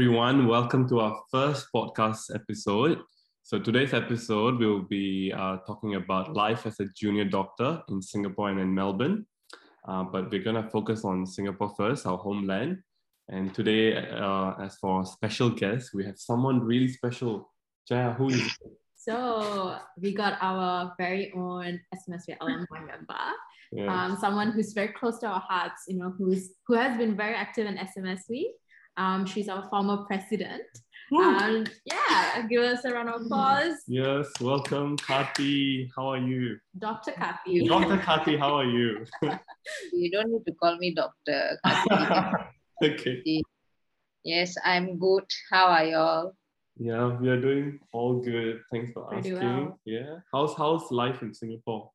everyone. Welcome to our first podcast episode. So, today's episode, we'll be uh, talking about life as a junior doctor in Singapore and in Melbourne. Uh, but we're going to focus on Singapore first, our homeland. And today, uh, as for our special guest, we have someone really special. Jaya, who is So we got our very own SMSV alumni member, Yes. um, someone who's very close to our hearts, you know, who's who has been very active in SMSV. Um, she's our former president. Um, yeah, give us a round of applause, yes, welcome, Karthi. How are you? Dr. Karthi. Dr. Karthi, how are you? You don't need to call me doctor. Karthi. Okay. yes, I'm good. How are y'all? Yeah, we are doing all good. Thanks for Pretty asking. well. Yeah. How's how's life in Singapore?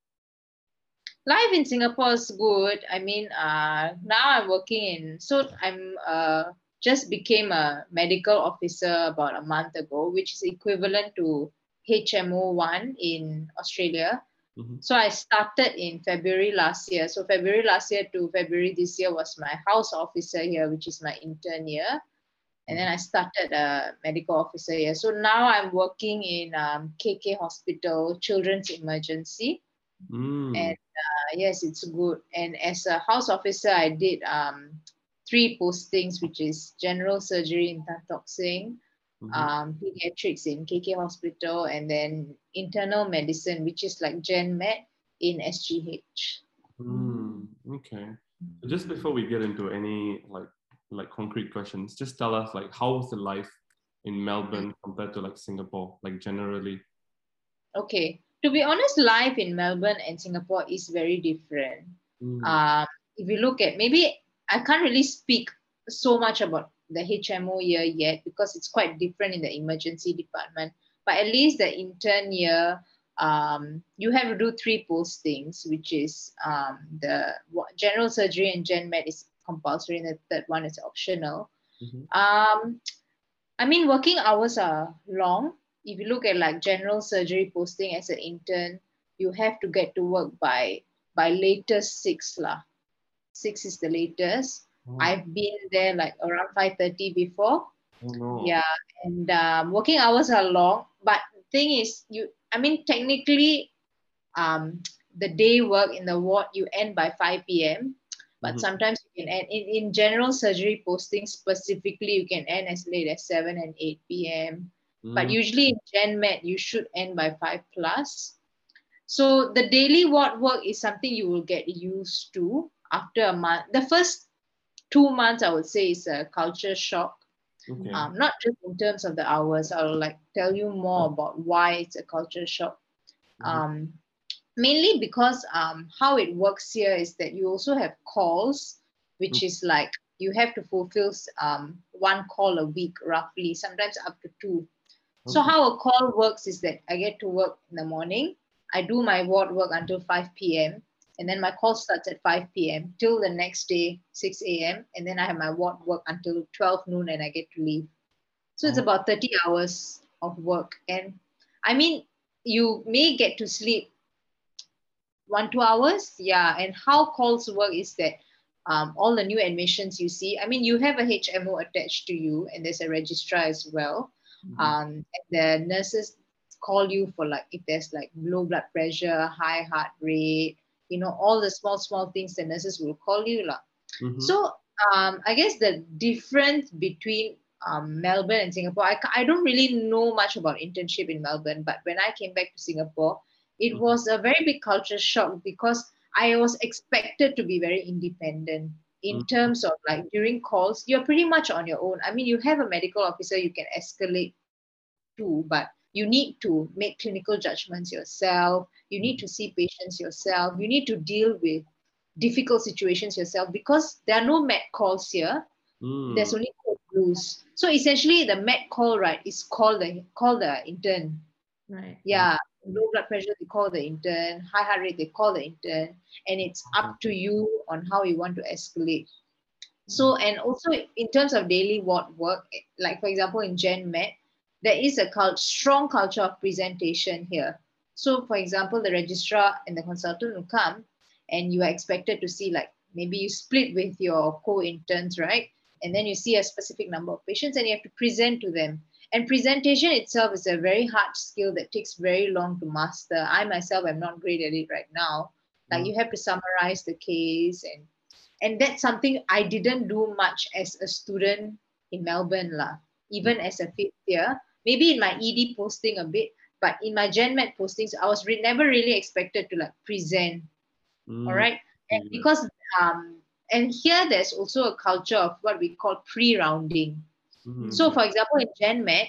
Life in Singapore is good. I mean, uh, now I'm working in, so I'm uh, just became a medical officer about a month ago, which is equivalent to HMO one in Australia. Mhm. So I started in February last year. So February last year to February this year was my house officer here, which is my intern year. And then I started a medical officer here. So now I'm working in um, KK Hospital, Children's Emergency. Mm. And uh, yes, it's good. And as a house officer, I did um, three postings, which is general surgery in Tan Tock Seng, Mhm. um, pediatrics in KK Hospital, and then internal medicine, which is like Gen Med in SGH. Mm, okay. So just before we get into any like like concrete questions, just tell us like how was the life in Melbourne compared to like Singapore, like generally. Okay, to be honest, life in Melbourne and Singapore is very different. Mm, um, if you look at maybe I can't really speak so much about the HMO year yet because it's quite different in the emergency department. But at least the intern year, um, you have to do three postings, which is um, the general surgery and gen med is compulsory, and the third one is optional. mhm. Um, I mean, working hours are long. If you look at like general surgery posting as an intern, you have to get to work by by latest six lah. Six is the latest. Oh, I've been there like around five thirty before. oh no. Yeah, and um, working hours are long. But thing is, you. I mean, technically, um, the day work in the ward you end by five p.m. But Mhm. sometimes you can end in, in general surgery posting specifically, you can end as late as 7 and 8 p.m. But Mm, usually in Gen Med, you should end by 5 plus. So the daily ward work is something you will get used to after a month. The first two months, I would say, is a culture shock. okay. Um, not just in terms of the hours. I'll like tell you more about why it's a culture shock. Mhm. Um, mainly because um, how it works here is that you also have calls, which is like you have to fulfill um, one call a week roughly, sometimes up to two. So how a call works is that I get to work in the morning, I do my ward work until 5 p.m. And then my call starts at 5 p.m. till the next day, 6 a.m. And then I have my ward work until 12 noon and I get to leave. So it's Oh. about 30 hours of work. And I mean, you may get to sleep one, two hours. Yeah. And how calls work is that um, all the new admissions you see, I mean, you have a HMO attached to you and there's a registrar as well Mhm. um, and the nurses call you for like if there's like low blood pressure, high heart rate, you know, all the small small things the nurses will call you lah. Mhm. So um, I guess the difference between um, Melbourne and Singapore, I, I don't really know much about internship in Melbourne, but when I came back to Singapore, it Mhm. was a very big culture shock because I was expected to be very independent in Mhm. terms of like during calls, you're pretty much on your own. I mean, you have a medical officer you can escalate to, but you need to make clinical judgments yourself. You need mm. to see patients yourself. You need to deal with difficult situations yourself because there are no med calls here. Mm, There's only code blues. So essentially, the med call right is called the call the intern. Right. Yeah, low blood pressure they call the intern. High heart rate they call the intern, and it's mm-hmm. up to you on how you want to escalate. So mm. and also in terms of daily ward work, like for example in Gen Med, there is a cult- strong culture of presentation here. So for example, the registrar and the consultant will come, and you are expected to see like maybe you split with your co-interns, right? and then you see a specific number of patients and you have to present to them and presentation itself is a very hard skill that takes very long to master i myself am not great at it right now like Mm. you have to summarize the case and and that's something i didn't do much as a student in melbourne lah even as a fifth year maybe in my ed posting a bit but in my Gen Med postings i was re- never really expected to like present Mm, all right and yeah. because um and here there's also a culture of what we call pre-rounding mhm. so for example in Gen Med,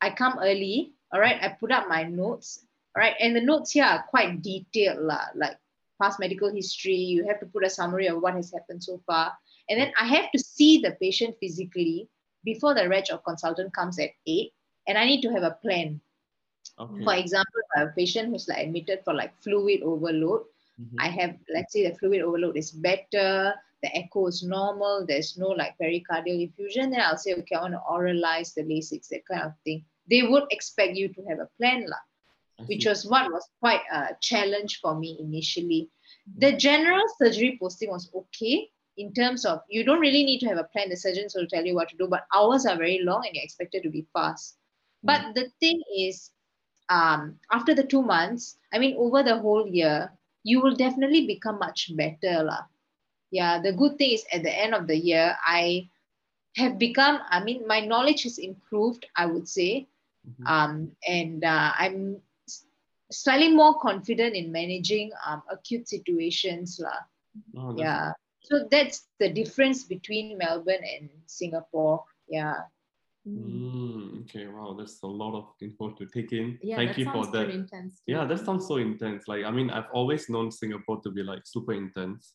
I come early, all right, I put up my notes, all right, and the notes here are quite detailed, like past medical history, you have to put a summary of what has happened so far. And then I have to see the patient physically before the reg or consultant comes at 8, and I need to have a plan. okay. For example, if I have a patient who's like admitted for like fluid overload, Mhm. I have, let's say the fluid overload is better, the echo is normal, there's no like pericardial effusion, then I'll say, okay, I want to oralize the Lasix, that kind of thing. They would expect you to have a plan, lah, which was what was quite a challenge for me initially. The general surgery posting was okay in terms of you don't really need to have a plan, the surgeons will tell you what to do, but hours are very long and you're expected to be fast. But the thing is, um, after the two months, I mean, over the whole year, you will definitely become much better. lah. Yeah, the good thing is at the end of the year, I have become, I mean, my knowledge has improved, I would say. Mhm. Um, and uh, I'm slightly more confident in managing um, acute situations. lah. Oh, Yeah. So that's the difference between Melbourne and Singapore. Yeah. Mm, okay, wow, that's a lot of info to take in. Yeah, Thank you for that. intense. Yeah, that sounds so intense. Like, I mean, I've always known Singapore to be like super intense,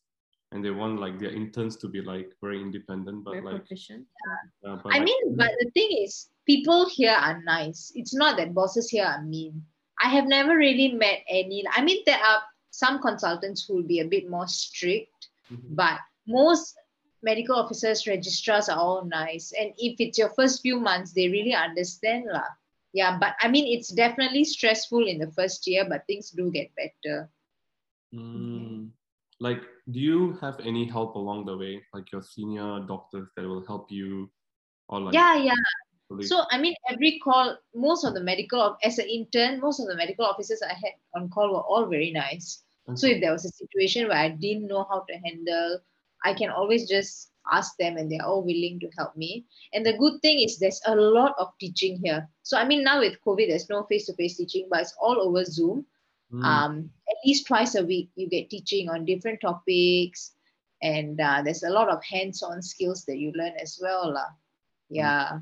and they want like their interns to be like very independent. But very like, proficient. uh, but I like- mean, but the thing is, people here are nice. It's not that bosses here are mean. I have never really met any. I mean, there are some consultants who will be a bit more strict, Mhm. but most medical officers, registrars are all nice. And if it's your first few months, they really understand lah. Yeah, but I mean, it's definitely stressful in the first year, but things do get better. Mm. Like, do you have any help along the way, like your senior doctors that will help you, or like yeah, yeah. So I mean, every call, most of the medical as an intern, most of the medical officers I had on call were all very nice. So if there was a situation where I didn't know how to handle, I can always just ask them and they're all willing to help me. And the good thing is there's a lot of teaching here. So I mean now with COVID, there's no face-to-face teaching, but it's all over Zoom. Mm. Um, at least twice a week you get teaching on different topics. And uh, there's a lot of hands-on skills that you learn as well. lah. Yeah.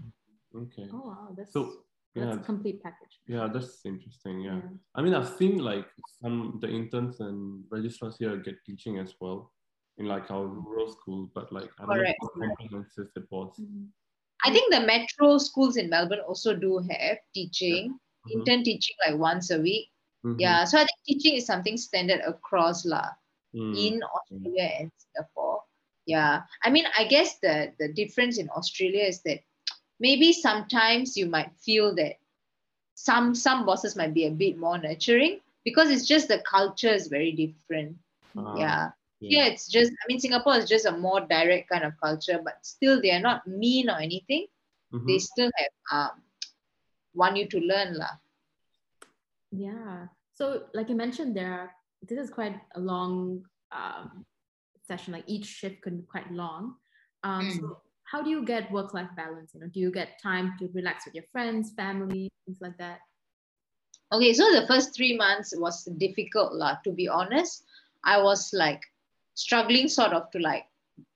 okay. Oh wow, that's So that's yeah, a complete package. yeah, that's interesting. Yeah. Yeah. I mean, I've seen like some the interns and registrars here get teaching as well in like our rural school, but like I don't Correct. know how comprehensive it was. Mhm. I think the metro schools in Melbourne also do have teaching, Mhm. intern teaching like once a week. Mhm. Yeah, so I think teaching is something standard across lah Mm. in Australia and Singapore. Yeah, I mean, I guess the the difference in Australia is that maybe sometimes you might feel that some some bosses might be a bit more nurturing because it's just the culture is very different. Ah, yeah. yeah. Here it's just I mean Singapore is just a more direct kind of culture, but still they are not mean or anything. Mhm. They still have um want you to learn lah. Yeah. So, like you mentioned, there are, this is quite a long um, session. Like each shift could be quite long. Um, Mm. So, how do you get work-life balance? You know, do you get time to relax with your friends, family, things like that? Okay, so the first three months was difficult lah. To be honest, I was like struggling sort of to like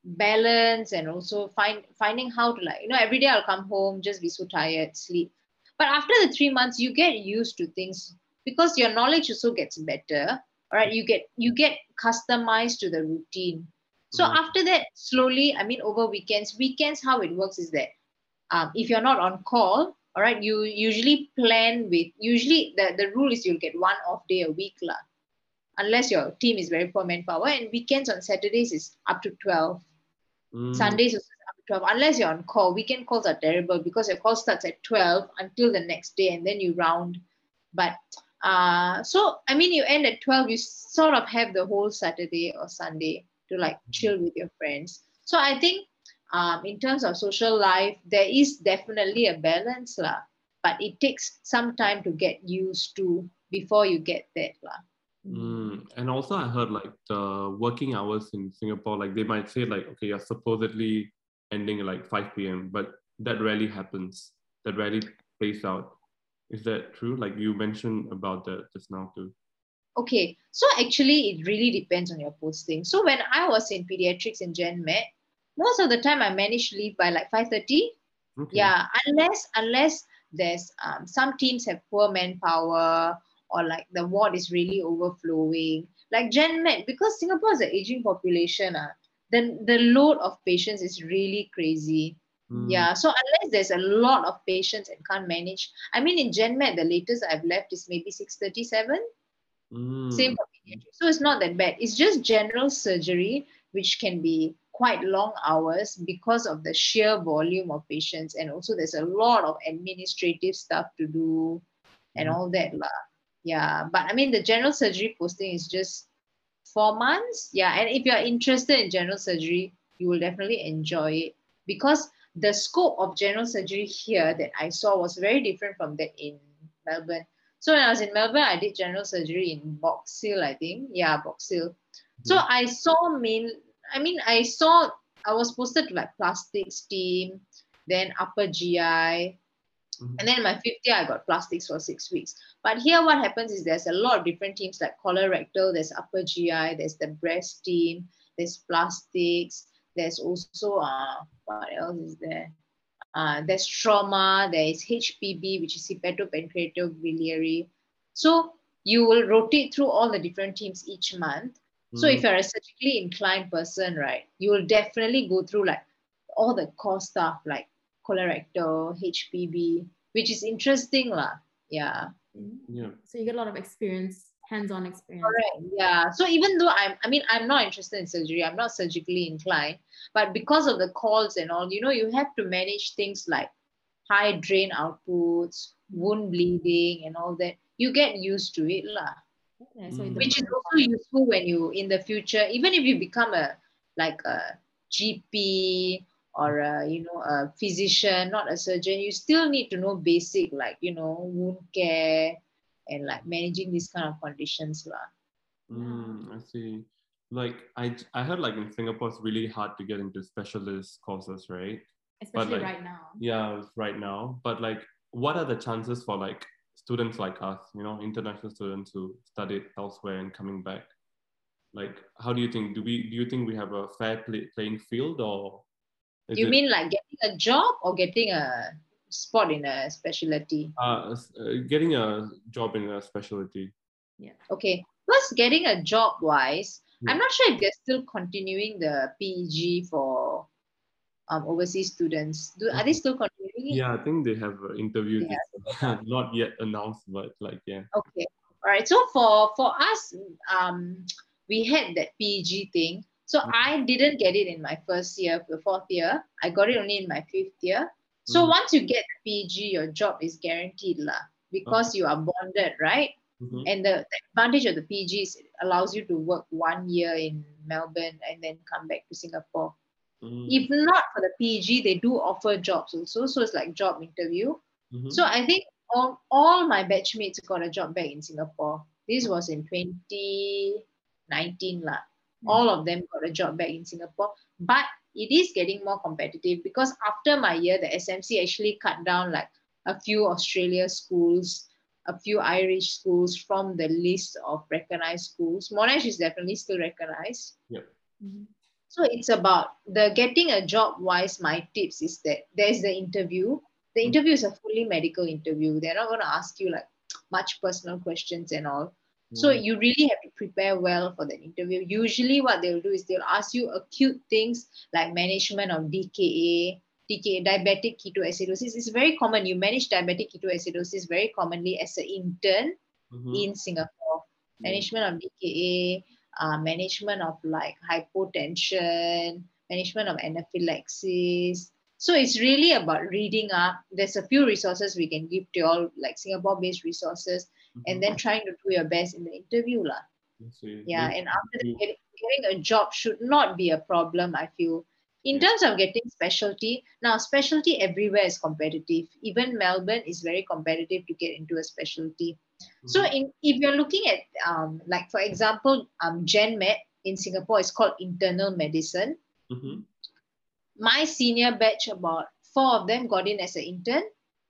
balance and also find finding how to like you know every day I'll come home just be so tired sleep. But after the three months, you get used to things because your knowledge also gets better. All right, you get you get customized to the routine. So Mhm. after that, slowly, I mean, over weekends, weekends, how it works is that um, if you're not on call, all right, you usually plan with, usually the, the rule is you'll get one off day a week, lah, unless your team is very poor manpower. And weekends on Saturdays is up to 12. Mm. Sundays is up to 12, unless you're on call. Weekend calls are terrible because your call starts at 12 until the next day and then you round. But uh, so, I mean, you end at 12, you sort of have the whole Saturday or Sunday to like chill with your friends. So I think um, in terms of social life, there is definitely a balance, lah. But it takes some time to get used to before you get that, lah. Mm. And also, I heard like the working hours in Singapore, like they might say like, okay, you're supposedly ending at like 5 p.m., but that rarely happens. That rarely plays out. Is that true? Like you mentioned about that just now too. Okay, so actually, it really depends on your posting. So when I was in pediatrics in Gen Med, most of the time I managed to leave by like 5:30. Okay. Yeah, unless unless there's um, some teams have poor manpower or like the ward is really overflowing. Like Gen Med, because Singapore is an aging population, uh, then the load of patients is really crazy. Mm. Yeah, so unless there's a lot of patients and can't manage, I mean, in Gen Med, the latest I've left is maybe 637. Mm. Same for pediatrics. So it's not that bad. It's just general surgery, which can be quite long hours because of the sheer volume of patients. And also, there's a lot of administrative stuff to do and Mhm. all that. Yeah. But I mean, the general surgery posting is just four months. Yeah. And if you're interested in general surgery, you will definitely enjoy it because the scope of general surgery here that I saw was very different from that in Melbourne. So when I was in Melbourne, I did general surgery in Box Hill, I think. Yeah, Box Hill. So I saw main, I mean, I saw, I was posted to like plastics team, then upper GI, Mhm. and then my fifth year, I got plastics for six weeks. But here, what happens is there's a lot of different teams like colorectal, there's upper GI, there's the breast team, there's plastics, there's also, uh, what else is there? Uh, there's trauma, there is HPB, which is hepatopancreatobiliary. So you will rotate through all the different teams each month. So Mm. if you're a surgically inclined person, right, you will definitely go through like all the core stuff like colorectal, HPB, which is interesting lah. Yeah. yeah. So you get a lot of experience, hands-on experience. Correct. Yeah. So even though I'm, I mean, I'm not interested in surgery, I'm not surgically inclined, but because of the calls and all, you know, you have to manage things like high drain outputs, wound bleeding, and all that. You get used to it, lah. Okay, so. Which is also useful when you, in the future, even if you become a like a GP or a, you know a physician, not a surgeon, you still need to know basic like you know wound care and like managing these kind of conditions, lah. Mm, I see. Like I, I heard like in Singapore it's really hard to get into specialist courses, right? especially like- right now. Yeah, right now. But like, what are the chances for like students like us, you know, international students who studied elsewhere and coming back? Like, how do you think? Do we do you think we have a fair play, playing field, or You it, mean like getting a job or getting a spot in a specialty? uh, uh, getting a job in a specialty? Yeah. Okay. Plus, getting a job wise, Yeah. I'm not sure if they're still continuing the PEG for um, overseas students. Do, are they still continuing? Yeah, I think they have uh, interviewed. Yeah. Not yet announced, but like yeah. Okay. All right. So for for us, um, we had that PEG thing. So Mm. I didn't get it in my first year, the fourth year. I got it only in my fifth year. So Mm. once you get the PEG, your job is guaranteed lah because you are bonded, right? Mhm. And the, the advantage of the PG is it allows you to work one year in Melbourne and then come back to Singapore. Mm, If not for the PG, they do offer jobs also. So it's like job interview. mhm. So I think all, all my batchmates got a job back in Singapore. This was in 2019 lah. All of them got a job back in Singapore. But it is getting more competitive because after my year, the SMC actually cut down like a few Australia schools, a few Irish schools from the list of recognized schools. Monash is definitely still recognized. Mhm. So it's about the getting a job wise. My tips is that there's the interview. The Mm. interview is a fully medical interview. They're not going to ask you like much personal questions and all. So Mm, you really have to prepare well for the interview. Usually, what they'll do is they'll ask you acute things like management of DKA, DKA, diabetic ketoacidosis. It's very common. You manage diabetic ketoacidosis very commonly as an intern mhm. in Singapore. Management of DKA, uh, management of like hypotension, management of anaphylaxis. So it's really about reading up. There's a few resources we can give to all, like Singapore-based resources, and Mhm. then trying to do your best in the interview. lah. Yeah, and after that, getting, getting a job should not be a problem, I feel. In terms of getting specialty, now specialty everywhere is competitive. Even Melbourne is very competitive to get into a specialty. So Mhm. in if you're looking at um, like for example, um, GenMed in Singapore is called internal medicine. Mhm. My senior batch, about four of them got in as an intern,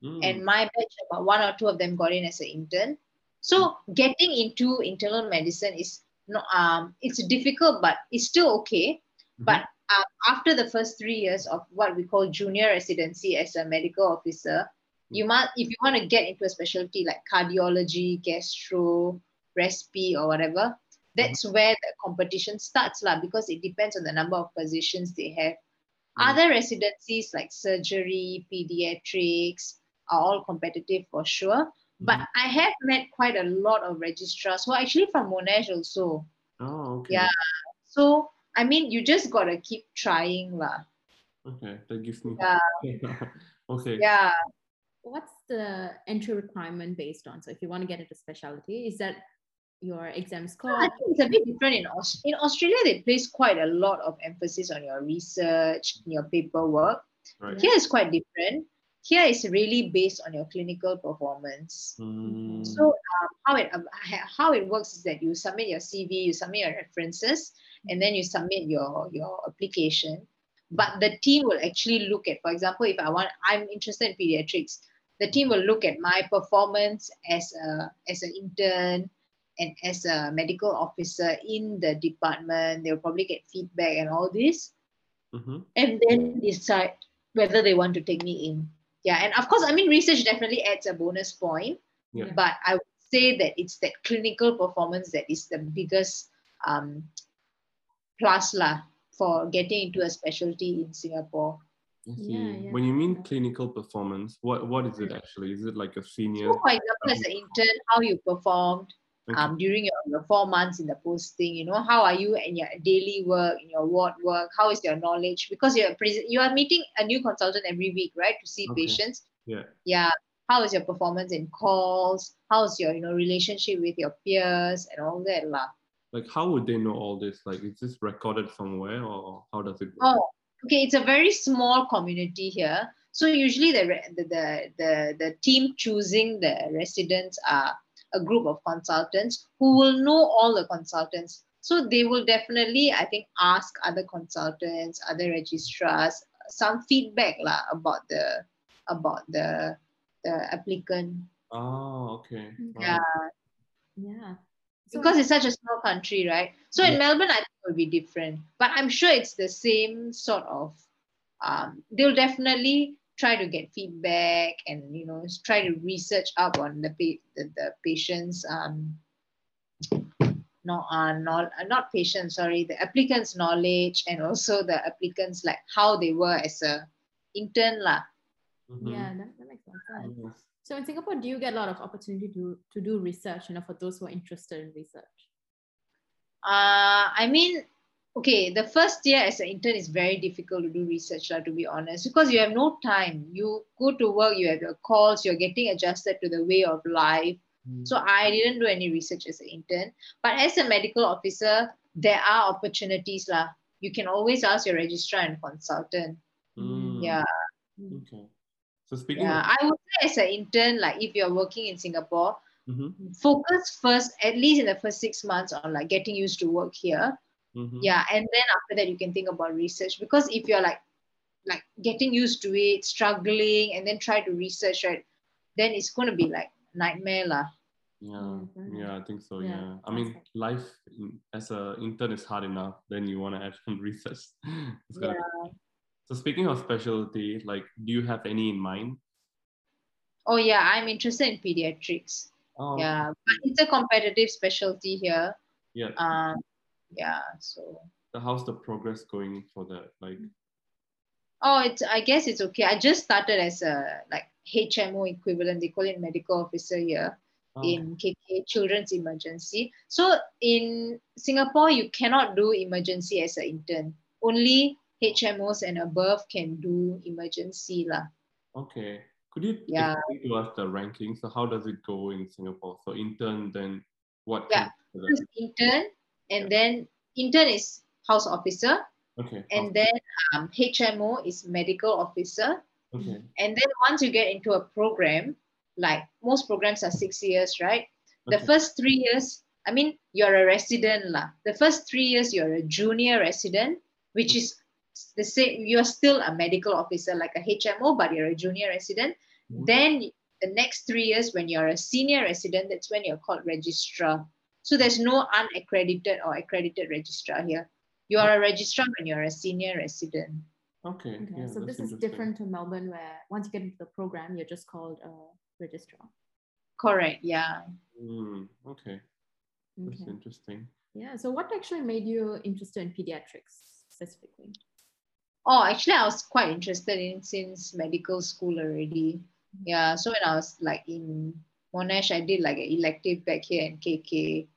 Mm. and my batch, about one or two of them got in as an intern. So getting into internal medicine is no um it's difficult, but it's still okay. Mhm. But uh, after the first three years of what we call junior residency as a medical officer, you must if you want to get into a specialty like cardiology, gastro, respi, or whatever, that's where the competition starts lah, because it depends on the number of positions they have. Mm. Other residencies like surgery, pediatrics are all competitive for sure. But Mhm. I have met quite a lot of registrars who are actually from Monash also. Oh, okay. Yeah. So I mean, you just gotta keep trying lah. Okay, that gives me. Yeah. okay. Yeah. What's the entry requirement based on? So if you want to get into specialty, is that your exam score? I think it's a bit different in Aus- in Australia. They place quite a lot of emphasis on your research, your paperwork. Right. it's quite different. Here is really based on your clinical performance. Mm. So um, how it um, how it works is that you submit your CV, you submit your references, and then you submit your your application. But the team will actually look at, for example, if I want, I'm interested in pediatrics, the team will look at my performance as a as an intern and as a medical officer in the department. They'll probably get feedback and all this, Mhm. and then decide whether they want to take me in. Yeah, and of course, I mean, research definitely adds a bonus point Yeah. but I would say that it's that clinical performance that is the biggest um, plus lah for getting into a specialty in Singapore. Yeah, yeah. When you mean clinical performance, what what is it actually? Is it like a senior? So, for example, as an intern, how you performed Okay. um, during your, your four months in the posting, you know, how are you in your daily work, in your ward work? How is your knowledge? Because you're you are meeting a new consultant every week, right, to see Okay. patients. Yeah. Yeah. How is your performance in calls? How's your you know relationship with your peers and all that lah? Like, how would they know all this? Like, is this recorded somewhere, or how does it work? Oh, okay. It's a very small community here. So usually the re- the the the, the team choosing the residents are a group of consultants who will know all the consultants. So they will definitely, I think, ask other consultants, other registrars some feedback lah about the about the the applicant. Oh, okay. Wow. Yeah, Yeah. So- because it's such a small country, right? So in Melbourne, I think it will be different, but I'm sure it's the same sort of. Um, they'll definitely try to get feedback and you know try to research up on the pa- the, the patients um no uh, not uh, not patients sorry the applicants knowledge and also the applicants like how they were as a intern lah Mhm. Yeah, that, that makes a lot of sense. Yes. So in Singapore, do you get a lot of opportunity to, to do research, you know, for those who are interested in research? Uh, I mean, okay, the first year as an intern is very difficult to do research, lah, to be honest, because you have no time. You go to work, you have your calls, you're getting adjusted to the way of life. Mm. So I didn't do any research as an intern. But as a medical officer, there are opportunities. lah. You can always ask your registrar and consultant. Mm. Yeah. Okay. So speaking Yeah. of, I would say as an intern, like if you're working in Singapore, Mhm, focus first, at least in the first six months, on like getting used to work here. Mhm. yeah and then after that you can think about research because if you're like like getting used to it struggling and then try to research right then it's going to be like nightmare lah Yeah, very yeah, I think so. Yeah, Yeah, I mean, like- life in, as a intern is hard enough. Then you want to add some research. It's gonna- yeah. So speaking of specialty, like, do you have any in mind? oh yeah i'm interested in pediatrics Oh, yeah but it's a competitive specialty here yeah. um yeah so So how's the progress going for that? Like, oh it's i guess it's okay i just started as a like hmo equivalent they call it medical officer here oh, in KK Children's Emergency. So in Singapore, you cannot do emergency as an intern. Only HMOs and above can do emergency lah. okay. Could you Yeah. explain to us the ranking? So how does it go in Singapore? So intern, then what? Yeah. comes after that? First intern, and then intern is house officer, Okay. And then um, HMO is medical officer. okay. And then once you get into a program, like most programs are six years, right? The Okay. first three years, I mean, you're a resident lah. The first three years, you're a junior resident, which is the same. You're still a medical officer, like a HMO, but you're a junior resident. Mhm. Then the next three years, when you're a senior resident, that's when you're called registrar. So there's no unaccredited or accredited registrar here. You are a registrar when you're a senior resident. Okay. Okay, yeah, so this is different to Melbourne, where once you get into the program, you're just called a registrar. Correct. Yeah. Mm, okay. That's Okay. interesting. Yeah. So what actually made you interested in pediatrics specifically? Oh, actually, I was quite interested in since medical school already. Yeah. So when I was like in Monash, I did like an elective back here in KK.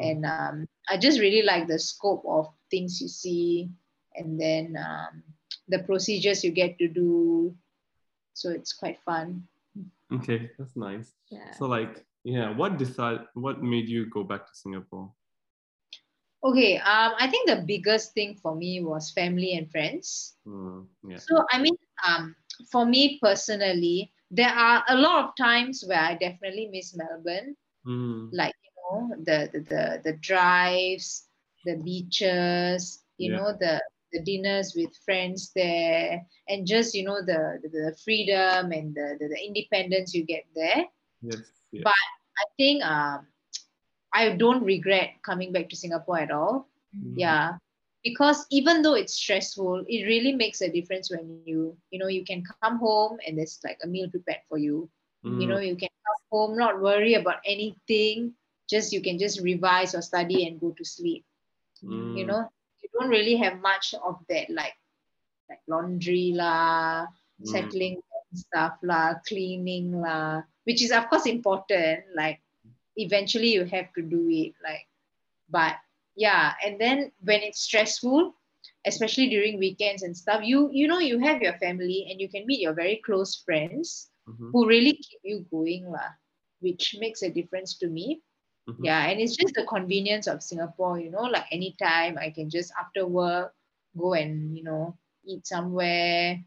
And um, I just really like the scope of things you see and then um, the procedures you get to do. So it's quite fun. Okay, that's nice. Yeah. So like, yeah, what decide what made you go back to Singapore? Okay. Um, I think the biggest thing for me was family and friends. Mm, yeah. So I mean, um, for me personally, there are a lot of times where I definitely miss Melbourne, Mm, like know the the the, the drives, the beaches, you Yeah. know the the dinners with friends there, and just you know the the, the freedom and the, the the independence you get there. yes. Yeah. But I think um, I don't regret coming back to Singapore at all Mm, yeah because even though it's stressful it really makes a difference when you you know you can come home and there's like a meal prepared for you you know mm, you can come home not worry about anything just you can just revise or study and go to sleep. You mm, know you don't really have much of that like like laundry lah mm, settling stuff lah cleaning lah which is of course important. Like eventually you have to do it like but yeah. And then when it's stressful especially during weekends and stuff you you know you have your family and you can meet your very close friends mhm, who really keep you going lah, which makes a difference to me mhm. yeah and it's just the convenience of singapore you know like anytime i can just after work go and you know eat somewhere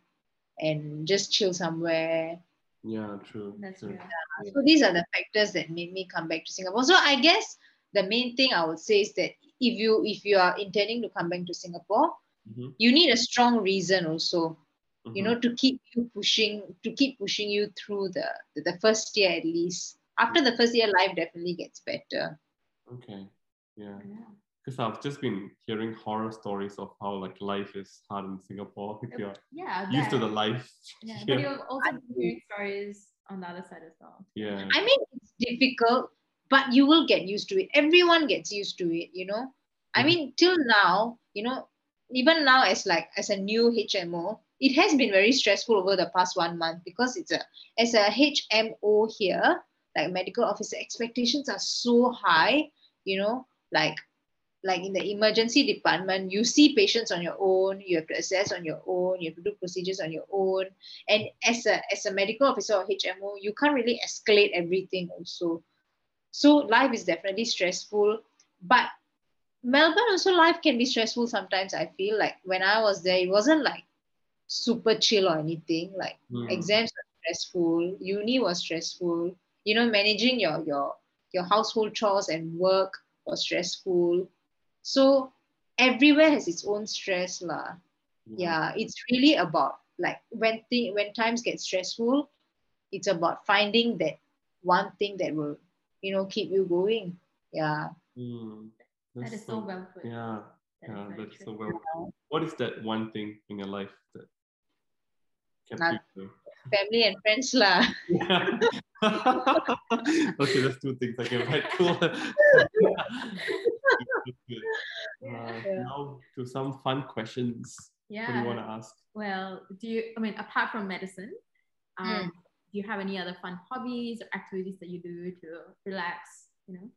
and just chill somewhere Yeah, true. That's true. real. so these are the factors that made me come back to singapore so i guess the main thing i would say is that if you if you are intending to come back to singapore Mhm, you need a strong reason also you mhm. know to keep you pushing to keep pushing you through the the, the first year at least after the first year life definitely gets better Okay. Yeah. Yeah. Because I've just been hearing horror stories of how like life is hard in Singapore if you're Yeah. used to the life. Yeah, here. but you've also been hearing stories on the other side as well. Yeah. I mean, it's difficult, but you will get used to it. Everyone gets used to it, you know. I Mhm. mean, till now, you know, even now as like as a new HMO, it has been very stressful over the past one month because it's a as a HMO here, like medical officer expectations are so high, you know, like like in the emergency department, you see patients on your own, you have to assess on your own, you have to do procedures on your own. And as a as a medical officer or HMO, you can't really escalate everything also. So life is definitely stressful. But Melbourne also life can be stressful sometimes. I feel like when I was there, it wasn't like super chill or anything. Like Mm, exams were stressful, uni was stressful, you know, managing your your your household chores and work was stressful. So everywhere has its own stress lah. Yeah, it's really about like when thing when times get stressful, it's about finding that one thing that will, you know, keep you going. Yeah. Mm, that's is so well put. Yeah. That is Yeah, that's so true. well. What is that one thing in your life that kept Not- you Family and friends lah. going? okay, that's two things. Okay, right, cool. Uh, Yeah. Now to some fun questions. What do you want to ask? Well, do you? I mean, apart from medicine, um, Mm. do you have any other fun hobbies or activities that you do to relax? You know,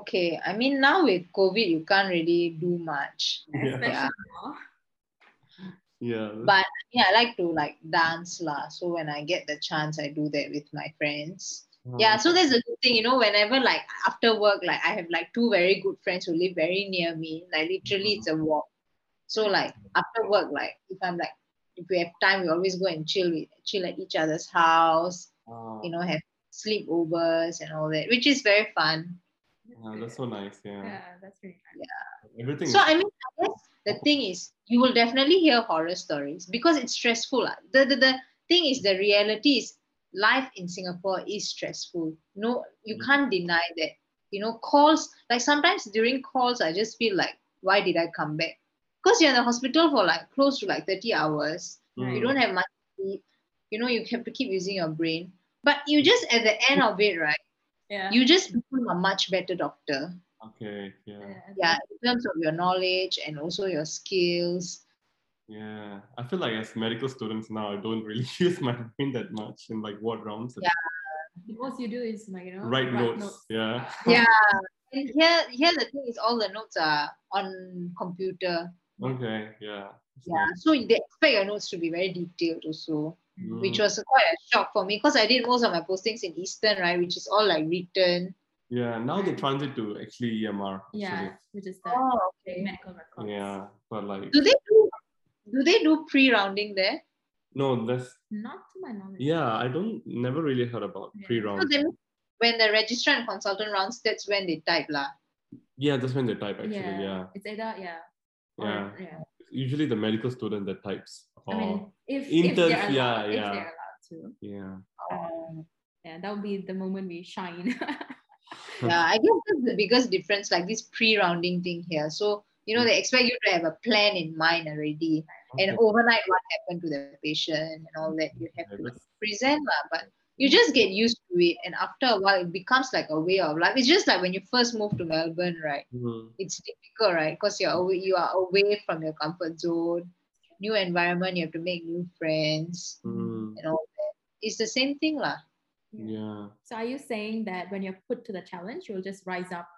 Okay. I mean now with COVID, you can't really do much. Yeah. especially now. Yeah. But yeah, I like to like dance lah. So when I get the chance, I do that with my friends. Hmm. Yeah, so that's a good thing, you know, whenever like after work, like I have like two very good friends who live very near me. Like literally it's a hmm. walk. So like after work, like if I'm like if we have time, we always go and chill with chill at each other's house. Oh, You know, have sleepovers and all that, which is very fun. yeah, that's so nice. Yeah. Yeah, that's really Yeah, Everything. So is- I mean, I guess the thing is, you will definitely hear horror stories because it's stressful. lah. The, the the thing is, the reality is life in Singapore is stressful. No, you Mm. can't deny that. You know, calls like sometimes during calls, I just feel like, why did I come back? Because you're in the hospital for like close to like 30 hours. You Mm. don't have much sleep. You know, you have to keep using your brain. But you just at the end of it, right? Yeah. You just become a much better doctor Okay. Yeah. yeah in terms of your knowledge and also your skills Yeah. I feel like as medical students now, I don't really use my brain that much in like what rounds. and Yeah. The most you do is like you know Write notes. Yeah. yeah and here here the thing is all the notes are on computer Okay. Yeah. Yeah nice. so they expect your notes to be very detailed also Mm. which was quite a shock for me because i did most of my postings in eastern right which is all like written Yeah. Now they transit to actually EMR. Yeah, actually. which is the oh the medical records. Yeah. But like, do they do do they do pre-rounding there no, that's Not to my knowledge. yeah. I don't never really heard about Yeah. pre-round. so when the registrar and consultant rounds that's when they type lah Yeah, that's when they type actually. yeah. Yeah. It's either yeah. Or, Yeah. yeah. Usually the medical student that types. Or, I mean, if, if interns, they're allowed, yeah, if they're allowed to. yeah. Um, yeah, that would be the moment we shine. yeah i guess that's the biggest difference like this pre-rounding thing here. So you know they expect you to have a plan in mind already. And overnight what happened to the patient and all that you have to present lah. but you just get used to it and after a while it becomes like a way of life. It's just like when you first move to melbourne right? Mhm. it's difficult right? Because you're away you are away from your comfort zone. New environment you have to make new friends Mm, and all that. It's the same thing lah yeah. so are you saying that when you're put to the challenge, you'll just rise up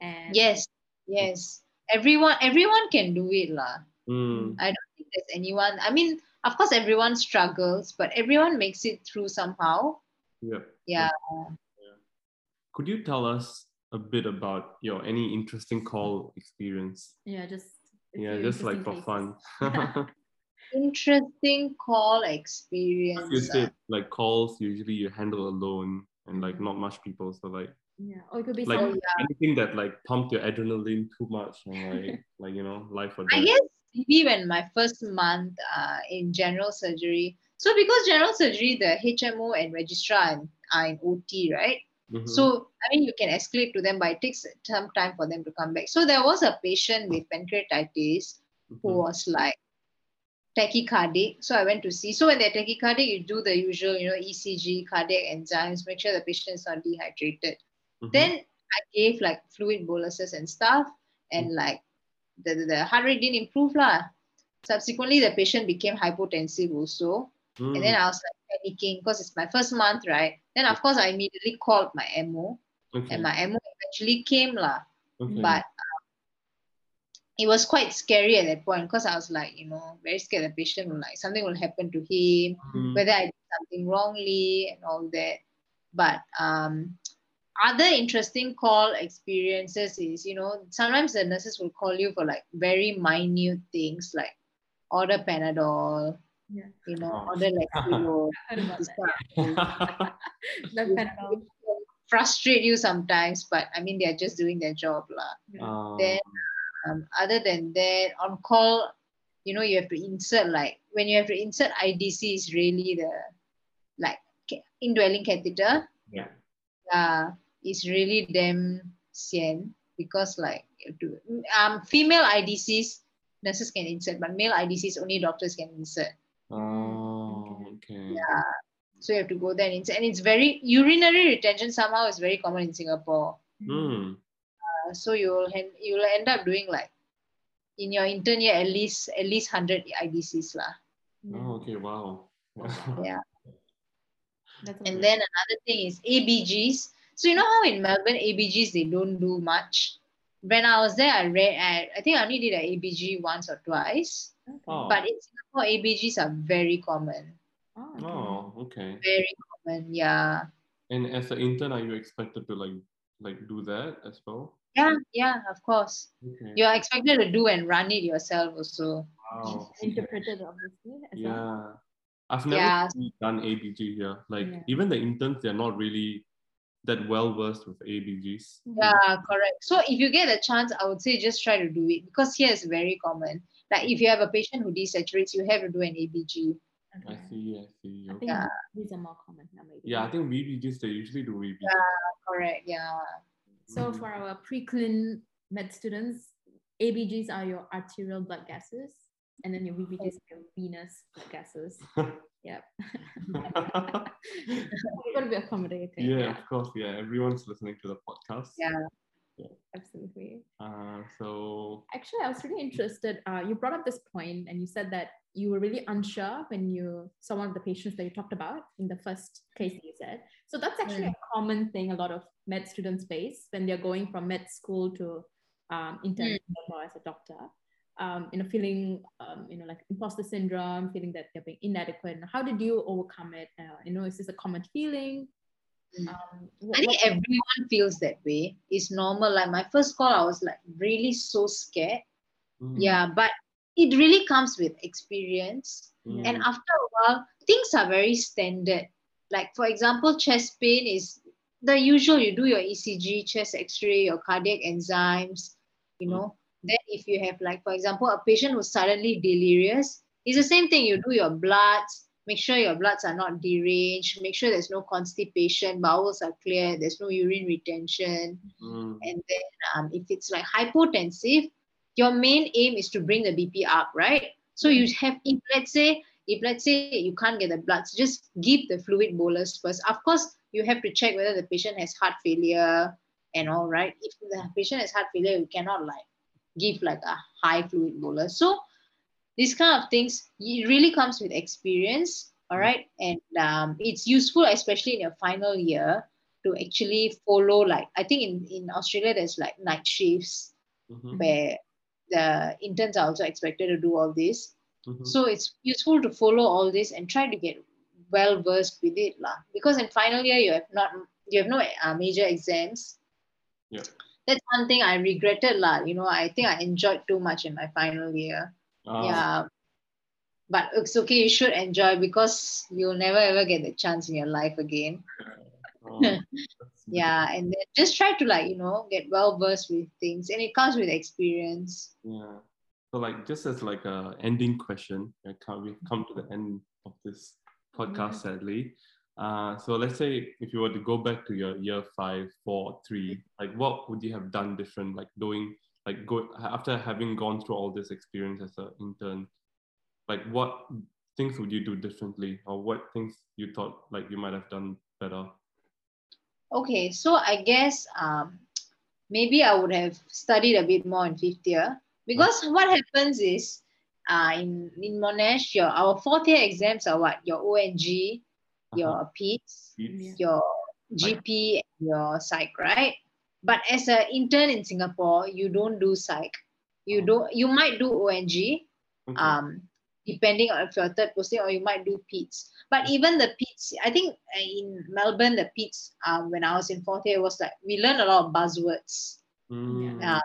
and yes yes everyone everyone can do it lah Mm, I don't think there's anyone. I mean, of course, everyone struggles, but everyone makes it through somehow. yeah. Yeah. Could you tell us a bit about your any interesting call experience? yeah, just Yeah, just like for interesting fun. Interesting call experience. you experience. said like calls usually you handle alone and like not much people. So like. Yeah, or it could be Like- some. yeah. anything that like pumped your adrenaline too much and like like you know life or death. I guess maybe when my first month uh, in general surgery. So because general surgery, the HMO and registrar are in OT, right? Mhm. So I mean, you can escalate to them, but it takes some time for them to come back. So there was a patient with pancreatitis who Mhm. was like tachycardic. So I went to see. So when they're tachycardic, you do the usual, you know, ECG, cardiac enzymes, make sure the patient is not dehydrated. Mhm. Then I gave like fluid boluses and stuff, and like the, the, the heart rate didn't improve lah. Subsequently, the patient became hypotensive also. And then Mm, I was like panicking because it's my first month, right? Then of course I immediately called my MO, okay. and my MO eventually came lah okay. but it was quite scary at that point because I was like, you know, very scared the patient will like something will happen to him, Mm, whether I did something wrongly and all that. But um, other interesting call experiences is, you know, sometimes the nurses will call you for like very minute things like order Panadol, Yeah. you know, Oh. order like I heard that. kind Panadol. frustrate you sometimes, but I mean they're just doing their job lah. um, Then um, other than that, on call, you know, you have to insert like when you have to insert IDC is really the like indwelling catheter. yeah. Uh, is really damn sian because like to um female IDCs nurses can insert, but male IDCs only doctors can insert. Oh, okay. Yeah. So you have to go there and insert, and it's very urinary retention somehow is very common in Singapore. Mm, Uh, Uh, so you'll hen- you'll end up doing like in your intern year at least at least hundred IDCs lah. oh, okay. Wow. Yeah. That's And okay. then another thing is ABGs. So you know how in Melbourne ABGs they don't do much. When I was there, I read. I, I think I only did an ABG once or twice. Okay. Oh. But in Singapore, ABGs are very common. Oh. Oh, okay. Very common. Yeah. And as an intern, are you expected to like like do that as well? Yeah, yeah, of course. Okay. You're expected to do and run it yourself also. Wow. Interpreted, obviously. As well. Yeah. I've never Yeah. really done ABG here. Like Yeah. even the interns, they're not really that well versed with ABGs. Yeah, correct. So if you get a chance, I would say just try to do it because here is very common. Like if you have a patient who desaturates, you have to do an ABG. I see, I see. I Okay. think Yeah. these are more common now, maybe. Yeah, I think VBGs they usually do VBGs. Correct. Yeah. So Mhm. for our pre-clin med students, ABGs are your arterial blood gases, and then your VBGs are your venous blood gases. Yep. Got to be accommodating. yeah, of course. Yeah, everyone's listening to the podcast. Yeah. Absolutely. Uh, so Actually, I was really interested. Uh, you brought up this point, and you said that you were really unsure when you saw one of the patients that you talked about in the first case that you said. So that's actually Mm. a common thing a lot of med students face when they're going from med school to um, intern or as a doctor. Um, you know, feeling um, you know like imposter syndrome, feeling that they're being inadequate. and How did you overcome it? Uh, you know, is this a common feeling? Mm. Um, I think everyone feels that way. It's normal. Like my first call, I was like really so scared. mm, Yeah, but it really comes with experience. mm, And after a while, things are very standard. Like, for example, chest pain is the usual. You do your ECG, chest x ray, your cardiac enzymes, you know. Then, if you have, like, for example, a patient who's suddenly delirious, it's the same thing. You do your bloods, make sure your bloods are not deranged, make sure there's no constipation, bowels are clear, there's no urine retention. mm, And then, um, if it's like hypotensive, your main aim is to bring the BP up, right? So you have, if let's say, if let's say you can't get the bloods, just give the fluid bolus first. Of course, you have to check whether the patient has heart failure and all, right? If the patient has heart failure, you cannot like give like a high fluid bolus. So these kind of things, it really comes with experience, all right? And um, it's useful, especially in your final year, to actually follow like I think in, in Australia there's like night shifts mhm, where the interns are also expected to do all this. mhm. So it's useful to follow all this and try to get well versed with it lah. Because in final year you have not you have no uh, major exams. Yeah. That's one thing I regretted lah. You know, I think I enjoyed too much in my final year. Ah, Yeah. But it's okay, you should enjoy because you'll never ever get the chance in your life again. that's Yeah, and then just try to like, you know, get well versed with things. And it comes with experience. Yeah. So like just as like a ending question, I come we've come to the end of this podcast sadly. Uh, so let's say if you were to go back to your year five, four, three, like what would you have done different? Like doing like go after having gone through all this experience as an intern, like what things would you do differently, or what things you thought like you might have done better? Okay, so I guess um, maybe I would have studied a bit more in fifth year. Because what happens is uh, in in Monash, your our fourth year exams are what? Your O&G, your PEDS, It's- your GP, and your psych, right? But as an intern in Singapore, you don't do psych. You Oh. don't. You might do O&G, okay. um, depending on if you're third posting or you might do PEDS. But even the PEDS, I think uh, in Melbourne, the PEDS, um, when I was in fourth year, was like we learned a lot of buzzwords, Mm, uh,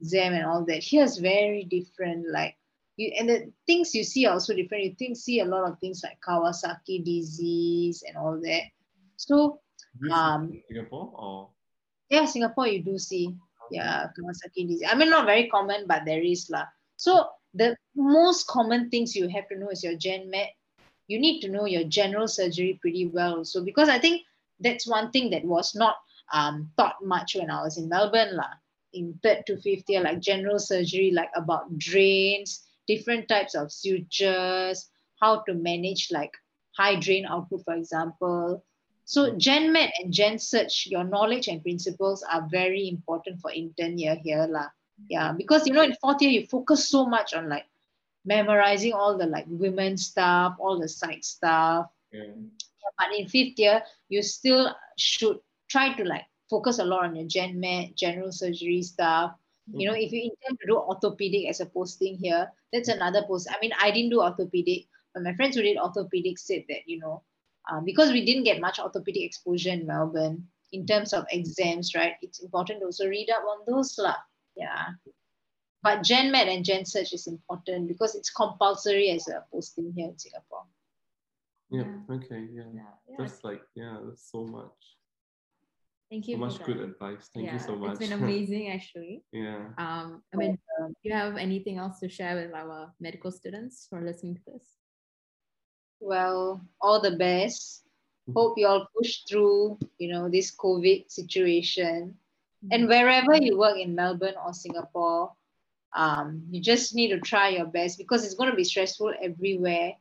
exam and all that. Here's very different, like you and the things you see are also different. You think see a lot of things like Kawasaki disease and all that. So um, Singapore or yeah, Singapore you do see yeah Kawasaki disease. I mean, not very common, but there is lah. So the most common things you have to know is your gen med. You need to know your general surgery pretty well. So because I think that's one thing that was not um, taught much when I was in Melbourne lah. In third to fifth year, like general surgery, like about drains, different types of sutures, how to manage like high drain output, for example. So mm. Gen Med and Gen Surg, your knowledge and principles are very important for intern year here lah. Yeah, because you know in fourth year you focus so much on like memorizing all the like women stuff, all the psych stuff. yeah. But in fifth year, you still should try to like focus a lot on your Gen Med, general surgery stuff. You know, mm. if you intend to do orthopedic as a posting here, that's another post. I mean, I didn't do orthopedic, but my friends who did orthopedic said that, you know, uh, because we didn't get much orthopedic exposure in Melbourne, in terms of exams, right? It's important to also read up on those lah. Yeah. But Gen Med and Gen Surg is important because it's compulsory as a posting here in Singapore. Yeah. Yeah. Okay. Yeah. Yeah, yeah. That's like yeah. That's so much. Thank you. So much that. good advice. Thank you so much. It's been amazing, actually. yeah. Um, I mean, do you have anything else to share with our medical students who are listening to this? Well, all the best. Mhm. Hope you all push through, you know, this COVID situation. And wherever you work in Melbourne or Singapore, um, you just need to try your best because it's going to be stressful everywhere.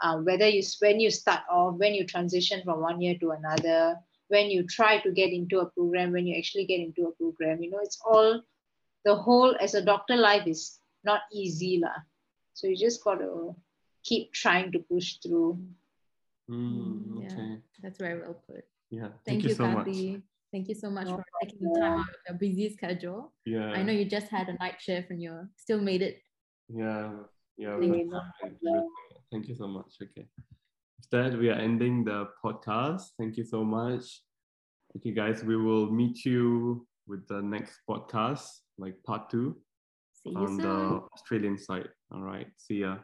Uh, whether you when you start off, when you transition from one year to another, when you try to get into a program, when you actually get into a program, you know, it's all the whole as a doctor life is not easy lah. So you just got to keep trying to push through. Mm, yeah. That's very well put. Yeah. Thank, you, so much. Thank you so much No for taking the time out of your busy schedule. Yeah. I know you just had a night shift and you still made it. Yeah. Yeah. Thank you. try and do it. Thank you so much. Okay. With that, we are ending the podcast. Thank you so much. Okay, guys, we will meet you with the next podcast, like part two See you on soon. the Australian side. All right. See ya.